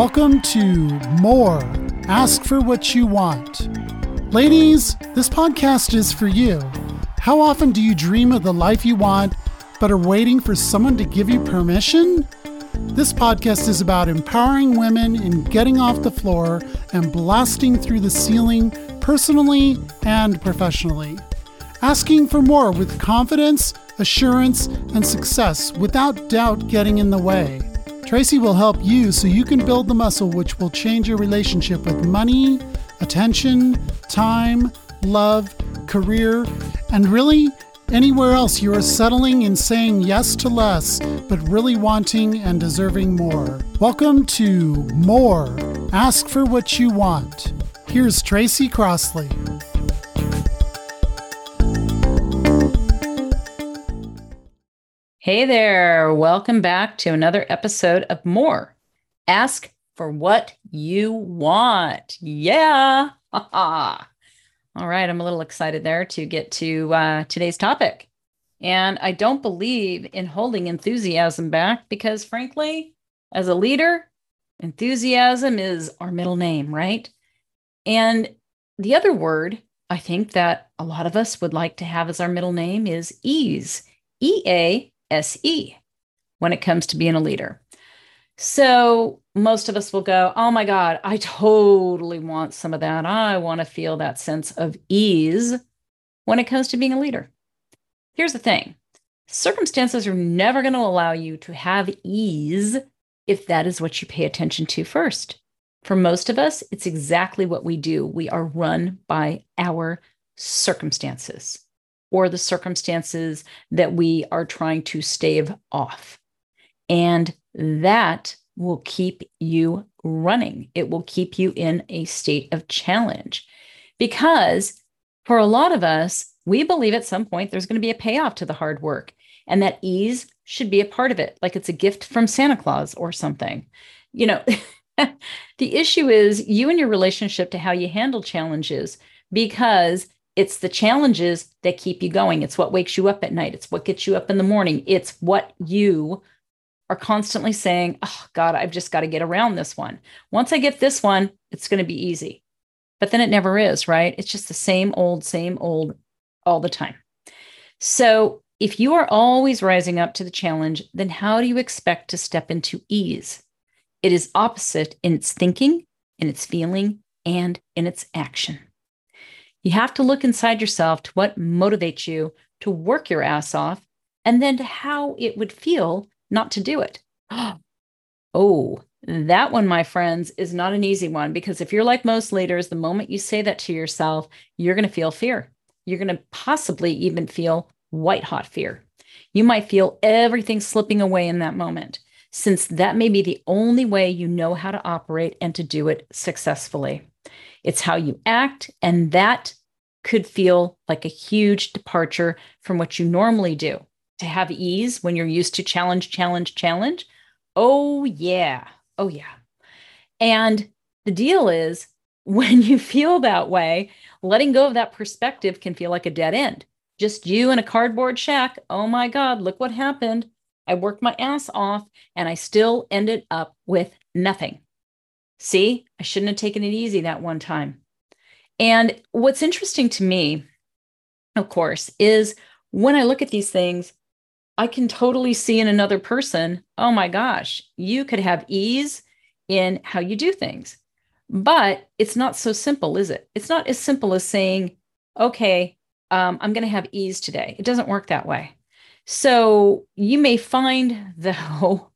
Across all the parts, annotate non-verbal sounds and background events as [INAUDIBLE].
Welcome to More Ask for What You Want. Ladies, this podcast is for you. How often do you dream of the life you want, but are waiting for someone to give you permission? This podcast is about empowering women in getting off the floor and blasting through the ceiling personally and professionally. Asking for more with confidence, assurance, and success without doubt getting in the way. Tracy will help you so you can build the muscle which will change your relationship with money, attention, time, love, career, and really anywhere else you are settling and saying yes to less, but really wanting and deserving more. Welcome to More Ask for What You Want. Here's Tracy Crossley. Hey there. Welcome back to another episode of More. Ask for what you want. Yeah. [LAUGHS] All right. I'm a little excited there to get to uh, today's topic. And I don't believe in holding enthusiasm back because, frankly, as a leader, enthusiasm is our middle name, right? And the other word I think that a lot of us would like to have as our middle name is ease. E A SE when it comes to being a leader. So most of us will go, Oh my God, I totally want some of that. I want to feel that sense of ease when it comes to being a leader. Here's the thing circumstances are never going to allow you to have ease if that is what you pay attention to first. For most of us, it's exactly what we do. We are run by our circumstances or the circumstances that we are trying to stave off. And that will keep you running. It will keep you in a state of challenge because for a lot of us, we believe at some point there's going to be a payoff to the hard work and that ease should be a part of it, like it's a gift from Santa Claus or something. You know, [LAUGHS] the issue is you and your relationship to how you handle challenges because it's the challenges that keep you going. It's what wakes you up at night. It's what gets you up in the morning. It's what you are constantly saying, Oh, God, I've just got to get around this one. Once I get this one, it's going to be easy. But then it never is, right? It's just the same old, same old all the time. So if you are always rising up to the challenge, then how do you expect to step into ease? It is opposite in its thinking, in its feeling, and in its action. You have to look inside yourself to what motivates you to work your ass off and then to how it would feel not to do it. [GASPS] oh, that one, my friends, is not an easy one because if you're like most leaders, the moment you say that to yourself, you're going to feel fear. You're going to possibly even feel white hot fear. You might feel everything slipping away in that moment, since that may be the only way you know how to operate and to do it successfully. It's how you act, and that could feel like a huge departure from what you normally do. To have ease when you're used to challenge, challenge, challenge. Oh, yeah. Oh, yeah. And the deal is, [LAUGHS] when you feel that way, letting go of that perspective can feel like a dead end. Just you in a cardboard shack. Oh my God, look what happened. I worked my ass off and I still ended up with nothing. See, I shouldn't have taken it easy that one time. And what's interesting to me, of course, is when I look at these things, I can totally see in another person, oh my gosh, you could have ease in how you do things. But it's not so simple, is it? It's not as simple as saying, okay, um, I'm going to have ease today. It doesn't work that way. So you may find, [LAUGHS] though,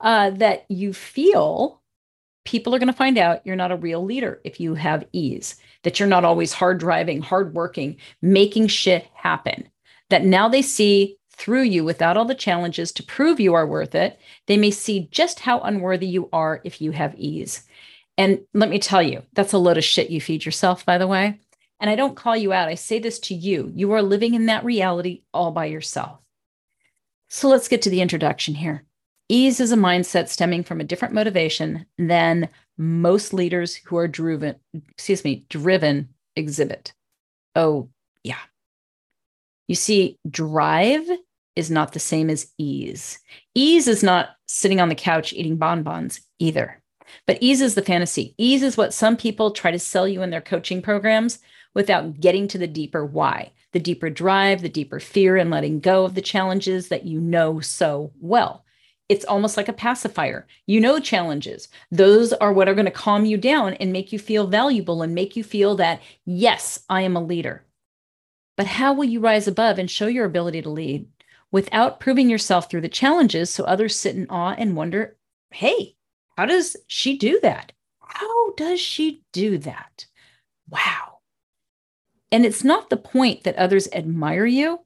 uh, that you feel people are going to find out you're not a real leader if you have ease, that you're not always hard driving, hard working, making shit happen. That now they see through you without all the challenges to prove you are worth it. They may see just how unworthy you are if you have ease. And let me tell you, that's a load of shit you feed yourself, by the way. And I don't call you out. I say this to you. You are living in that reality all by yourself. So let's get to the introduction here. Ease is a mindset stemming from a different motivation than most leaders who are driven, excuse me, driven exhibit. Oh, yeah. You see, drive is not the same as ease. Ease is not sitting on the couch eating bonbons either. But ease is the fantasy. Ease is what some people try to sell you in their coaching programs without getting to the deeper why, the deeper drive, the deeper fear, and letting go of the challenges that you know so well. It's almost like a pacifier. You know challenges. Those are what are going to calm you down and make you feel valuable and make you feel that, yes, I am a leader. But how will you rise above and show your ability to lead without proving yourself through the challenges so others sit in awe and wonder, hey, how does she do that? How does she do that? Wow. And it's not the point that others admire you,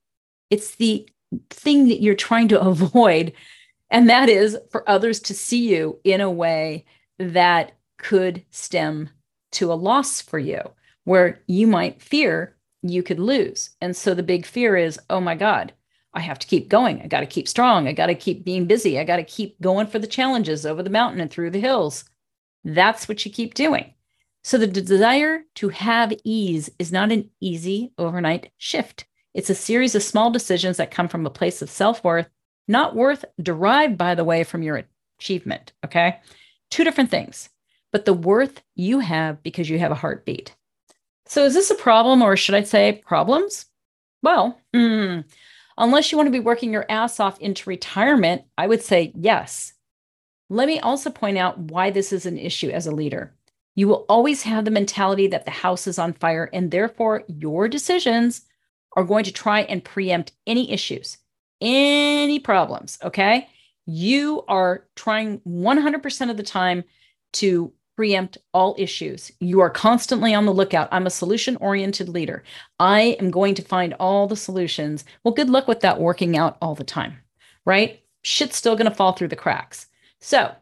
it's the thing that you're trying to [LAUGHS] avoid. And that is for others to see you in a way that could stem to a loss for you, where you might fear you could lose. And so the big fear is, oh my God, I have to keep going. I got to keep strong. I got to keep being busy. I got to keep going for the challenges over the mountain and through the hills. That's what you keep doing. So the desire to have ease is not an easy overnight shift. It's a series of small decisions that come from a place of self worth, not worth derived, by the way, from your achievement. Okay. Two different things, but the worth you have because you have a heartbeat. So is this a problem, or should I say problems? Well, mm, unless you want to be working your ass off into retirement, I would say yes. Let me also point out why this is an issue as a leader. You will always have the mentality that the house is on fire, and therefore your decisions are going to try and preempt any issues, any problems. Okay. You are trying 100% of the time to preempt all issues. You are constantly on the lookout. I'm a solution oriented leader. I am going to find all the solutions. Well, good luck with that working out all the time, right? Shit's still going to fall through the cracks. So,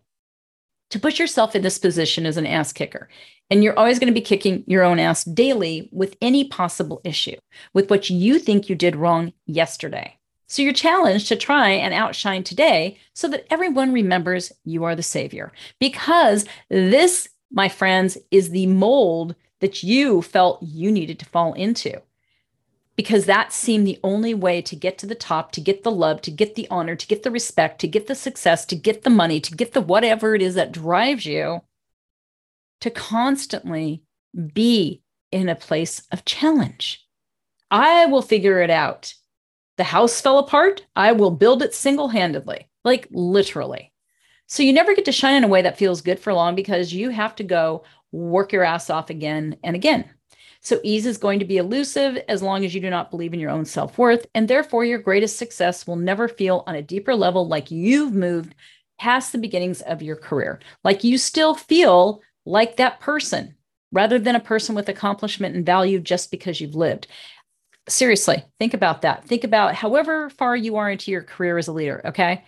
to put yourself in this position as an ass kicker, and you're always going to be kicking your own ass daily with any possible issue, with what you think you did wrong yesterday. So you're challenged to try and outshine today so that everyone remembers you are the savior. Because this, my friends, is the mold that you felt you needed to fall into. Because that seemed the only way to get to the top, to get the love, to get the honor, to get the respect, to get the success, to get the money, to get the whatever it is that drives you to constantly be in a place of challenge. I will figure it out the house fell apart, I will build it single handedly, like literally. So you never get to shine in a way that feels good for long because you have to go work your ass off again and again. So ease is going to be elusive as long as you do not believe in your own self worth. And therefore, your greatest success will never feel on a deeper level like you've moved past the beginnings of your career, like you still feel like that person rather than a person with accomplishment and value just because you've lived seriously, think about that. Think about however far you are into your career as a leader. Okay.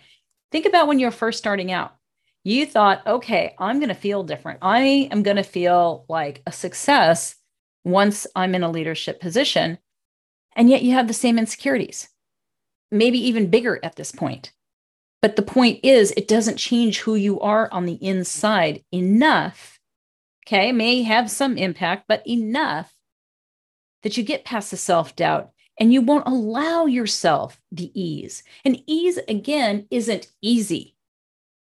Think about when you're first starting out. You thought, okay, I'm going to feel different. I am going to feel like a success once I'm in a leadership position. And yet you have the same insecurities, maybe even bigger at this point. But the point is, it doesn't change who you are on the inside enough. Okay. May have some impact, but enough that you get past the self doubt and you won't allow yourself the ease. And ease, again, isn't easy.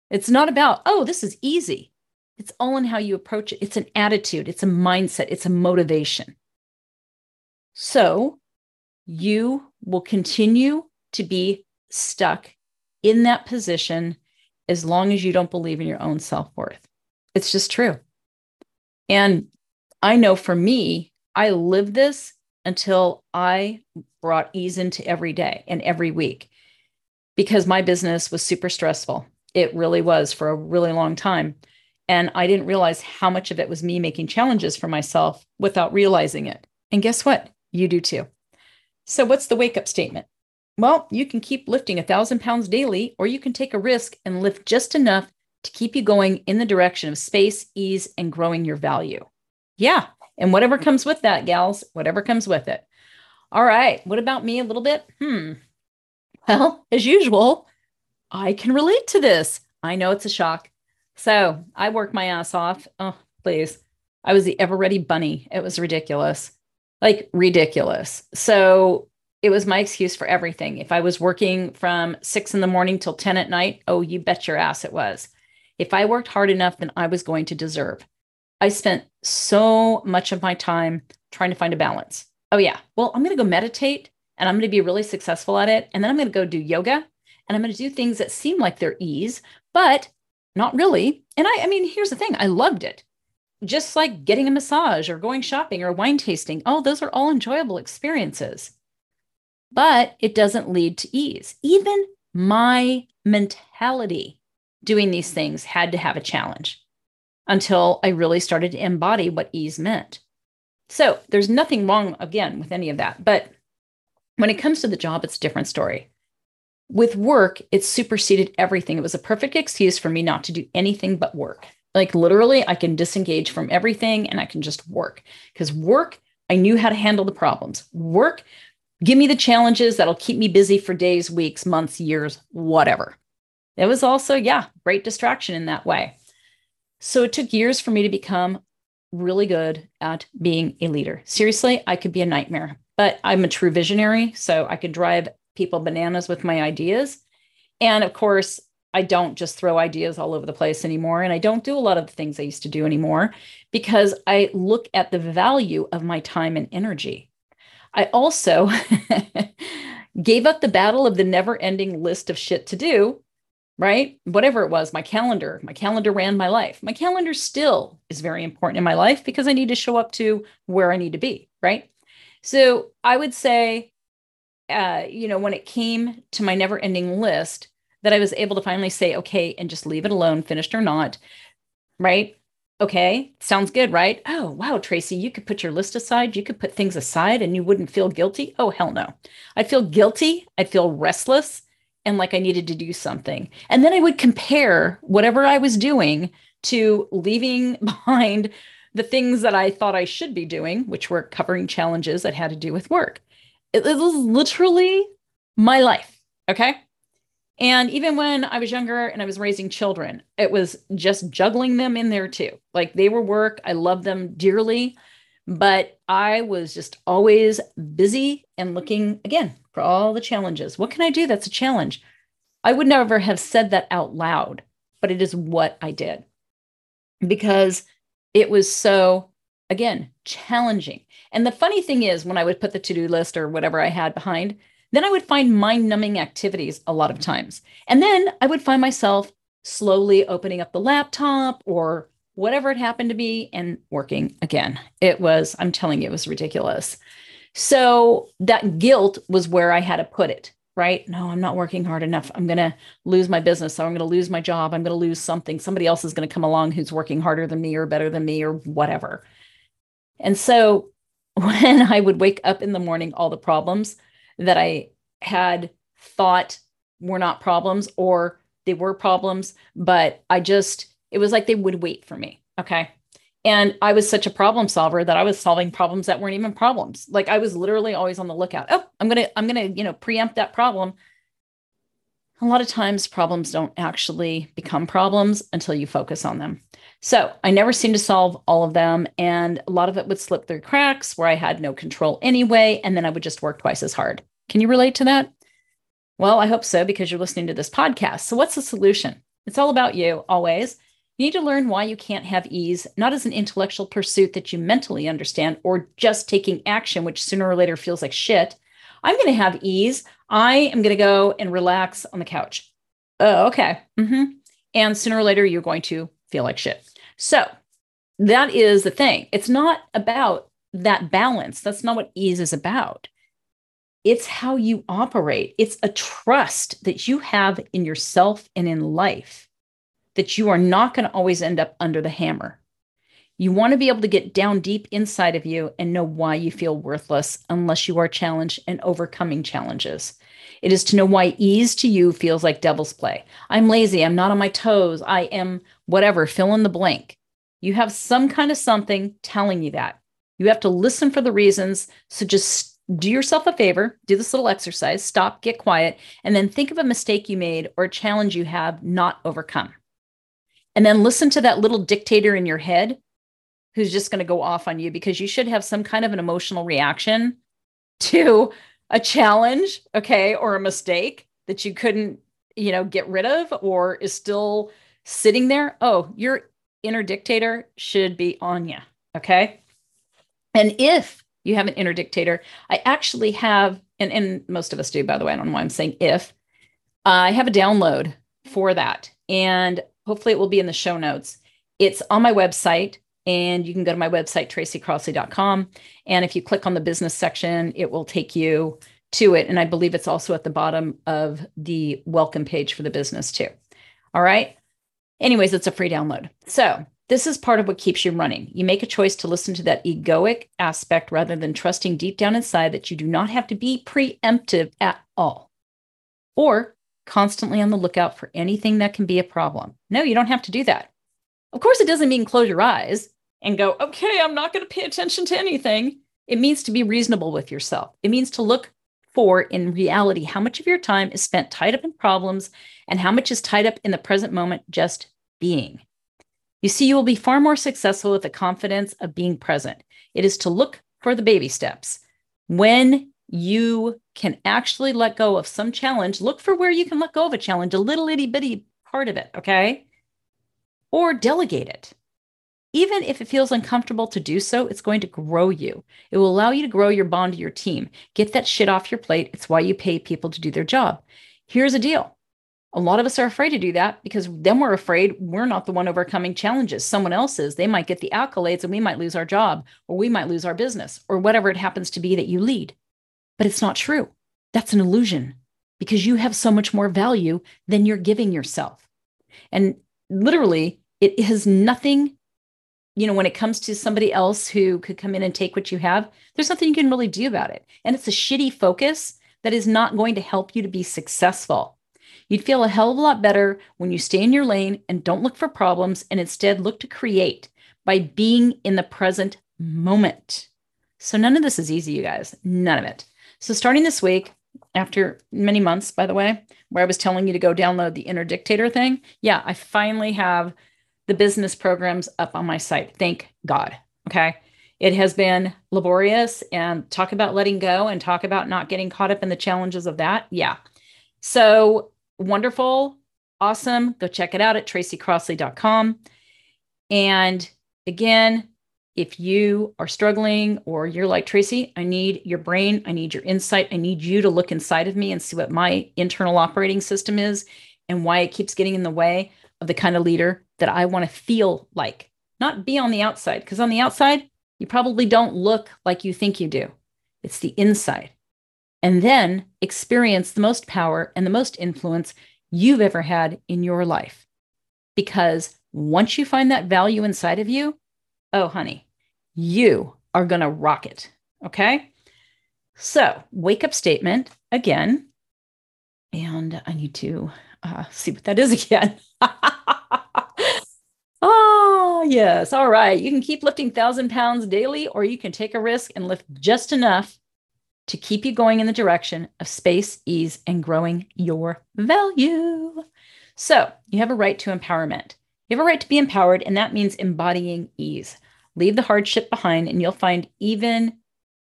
It's not about, oh, this is easy. It's all in how you approach it. It's an attitude, it's a mindset, it's a motivation. So you will continue to be stuck in that position as long as you don't believe in your own self worth. It's just true. And I know for me, I lived this until I brought ease into every day and every week because my business was super stressful. It really was for a really long time. And I didn't realize how much of it was me making challenges for myself without realizing it. And guess what? You do too. So, what's the wake up statement? Well, you can keep lifting a thousand pounds daily, or you can take a risk and lift just enough to keep you going in the direction of space, ease, and growing your value. Yeah, and whatever comes with that, gals, whatever comes with it. All right. What about me a little bit? Hmm. Well, as usual, I can relate to this. I know it's a shock. So I work my ass off. Oh, please. I was the ever ready bunny. It was ridiculous, like ridiculous. So it was my excuse for everything. If I was working from six in the morning till 10 at night, oh, you bet your ass it was. If I worked hard enough, then I was going to deserve. I spent so much of my time trying to find a balance. Oh, yeah. Well, I'm going to go meditate and I'm going to be really successful at it. And then I'm going to go do yoga and I'm going to do things that seem like they're ease, but not really. And I, I mean, here's the thing I loved it. Just like getting a massage or going shopping or wine tasting. Oh, those are all enjoyable experiences. But it doesn't lead to ease. Even my mentality doing these things had to have a challenge until I really started to embody what ease meant. So there's nothing wrong, again, with any of that. But when it comes to the job, it's a different story. With work, it superseded everything. It was a perfect excuse for me not to do anything but work. Like literally, I can disengage from everything and I can just work because work, I knew how to handle the problems. Work, give me the challenges that'll keep me busy for days, weeks, months, years, whatever. It was also, yeah, great distraction in that way. So it took years for me to become really good at being a leader. Seriously, I could be a nightmare, but I'm a true visionary. So I could drive people bananas with my ideas. And of course, I don't just throw ideas all over the place anymore. And I don't do a lot of the things I used to do anymore because I look at the value of my time and energy. I also [LAUGHS] gave up the battle of the never ending list of shit to do right? Whatever it was, my calendar, my calendar ran my life. My calendar still is very important in my life because I need to show up to where I need to be, right? So I would say, uh, you know, when it came to my never ending list, that I was able to finally say, okay, and just leave it alone, finished or not, right? Okay, sounds good, right? Oh, wow, Tracy, you could put your list aside. You could put things aside and you wouldn't feel guilty. Oh, hell no. I'd feel guilty. I'd feel restless and like I needed to do something. And then I would compare whatever I was doing to leaving [LAUGHS] behind the things that I thought I should be doing, which were covering challenges that had to do with work. It, it was literally my life. Okay. And even when I was younger and I was raising children, it was just juggling them in there too. Like they were work. I love them dearly, but I was just always busy and looking again for all the challenges. What can I do that's a challenge? I would never have said that out loud, but it is what I did because it was so, again, challenging. And the funny thing is, when I would put the to do list or whatever I had behind, then I would find mind numbing activities a lot of times. And then I would find myself slowly opening up the laptop or whatever it happened to be and working again. It was, I'm telling you, it was ridiculous. So that guilt was where I had to put it, right? No, I'm not working hard enough. I'm going to lose my business. So I'm going to lose my job. I'm going to lose something. Somebody else is going to come along who's working harder than me or better than me or whatever. And so [LAUGHS] when I would wake up in the morning, all the problems that I had thought were not problems or they were problems, but I just, it was like they would wait for me. Okay. And I was such a problem solver that I was solving problems that weren't even problems. Like I was literally always on the lookout. Oh, I'm going to I'm going to, you know, preempt that problem. A lot of times problems don't actually become problems until you focus on them. So, I never seemed to solve all of them and a lot of it would slip through cracks where I had no control anyway and then I would just work twice as hard. Can you relate to that? Well, I hope so because you're listening to this podcast. So, what's the solution? It's all about you always. You need to learn why you can't have ease, not as an intellectual pursuit that you mentally understand or just taking action, which sooner or later feels like shit. I'm going to have ease. I am going to go and relax on the couch. Oh, okay. Mm-hmm. And sooner or later, you're going to feel like shit. So that is the thing. It's not about that balance. That's not what ease is about. It's how you operate, it's a trust that you have in yourself and in life that you are not going to always end up under the hammer. You want to be able to get down deep inside of you and know why you feel worthless unless you are challenged and overcoming challenges. It is to know why ease to you feels like devil's play. I'm lazy. I'm not on my toes. I am whatever, fill in the blank. You have some kind of something telling you that. You have to listen for the reasons. So just do yourself a favor, do this little exercise, stop, get quiet, and then think of a mistake you made or a challenge you have not overcome and then listen to that little dictator in your head who's just going to go off on you because you should have some kind of an emotional reaction to a challenge, okay, or a mistake that you couldn't, you know, get rid of or is still sitting there, oh, your inner dictator should be on you. Okay. And if you have an inner dictator, I actually have, and, and most of us do, by the way, I don't know why I'm saying if, I have a download for that. And hopefully it will be in the show notes. It's on my website, and you can go to my website, tracycrossley.com. And if you click on the business section, it will take you to it. And I believe it's also at the bottom of the welcome page for the business, too. All right. Anyways, it's a free download. So, this is part of what keeps you running. You make a choice to listen to that egoic aspect rather than trusting deep down inside that you do not have to be preemptive at all or constantly on the lookout for anything that can be a problem. No, you don't have to do that. Of course, it doesn't mean close your eyes and go, okay, I'm not going to pay attention to anything. It means to be reasonable with yourself. It means to look for, in reality, how much of your time is spent tied up in problems and how much is tied up in the present moment just being. You see, you will be far more successful with the confidence of being present. It is to look for the baby steps. When you can actually let go of some challenge, look for where you can let go of a challenge, a little itty bitty part of it, okay? Or delegate it. Even if it feels uncomfortable to do so, it's going to grow you. It will allow you to grow your bond to your team. Get that shit off your plate. It's why you pay people to do their job. Here's a deal a lot of us are afraid to do that because then we're afraid we're not the one overcoming challenges. Someone else is. They might get the accolades and we might lose our job or we might lose our business or whatever it happens to be that you lead. But it's not true. That's an illusion because you have so much more value than you're giving yourself. And literally, it has nothing, you know, when it comes to somebody else who could come in and take what you have, there's nothing you can really do about it. And it's a shitty focus that is not going to help you to be successful. You'd feel a hell of a lot better when you stay in your lane and don't look for problems and instead look to create by being in the present moment. So, none of this is easy, you guys. None of it. So, starting this week, after many months, by the way, where I was telling you to go download the inner dictator thing, yeah, I finally have the business programs up on my site. Thank God. Okay. It has been laborious and talk about letting go and talk about not getting caught up in the challenges of that. Yeah. So wonderful, awesome. Go check it out at tracycrossley.com. And again, if you are struggling or you're like, Tracy, I need your brain, I need your insight, I need you to look inside of me and see what my internal operating system is and why it keeps getting in the way of the kind of leader that I want to feel like, not be on the outside. Because on the outside, you probably don't look like you think you do. It's the inside. And then experience the most power and the most influence you've ever had in your life. Because once you find that value inside of you, oh, honey, you are going to rock it. Okay. So, wake up statement again. And I need to uh, see what that is [LAUGHS] again. oh, yes. All right. You can keep lifting 1,000 pounds daily, or you can take a risk and lift just enough to keep you going in the direction of space, ease, and growing your value. So, you have a right to empowerment. You have a right to be empowered, and that means embodying ease. Leave the hardship behind, and you'll find even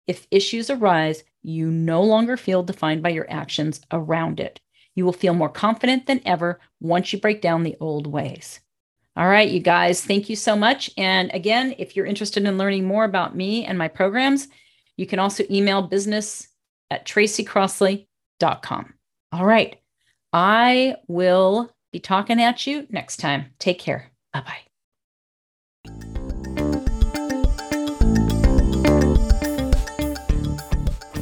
if issues arise, you no longer feel defined by your actions around it. You will feel more confident than ever once you break down the old ways. All right, you guys, thank you so much. And again, if you're interested in learning more about me and my programs, you can also email business at tracycrossley.com. All right, I will be talking at you next time. Take care. Bye bye.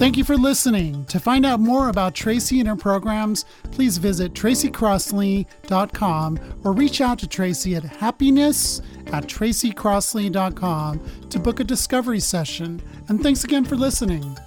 Thank you for listening. To find out more about Tracy and her programs, please visit tracycrossley.com or reach out to Tracy at happiness at tracycrossley.com to book a discovery session. And thanks again for listening.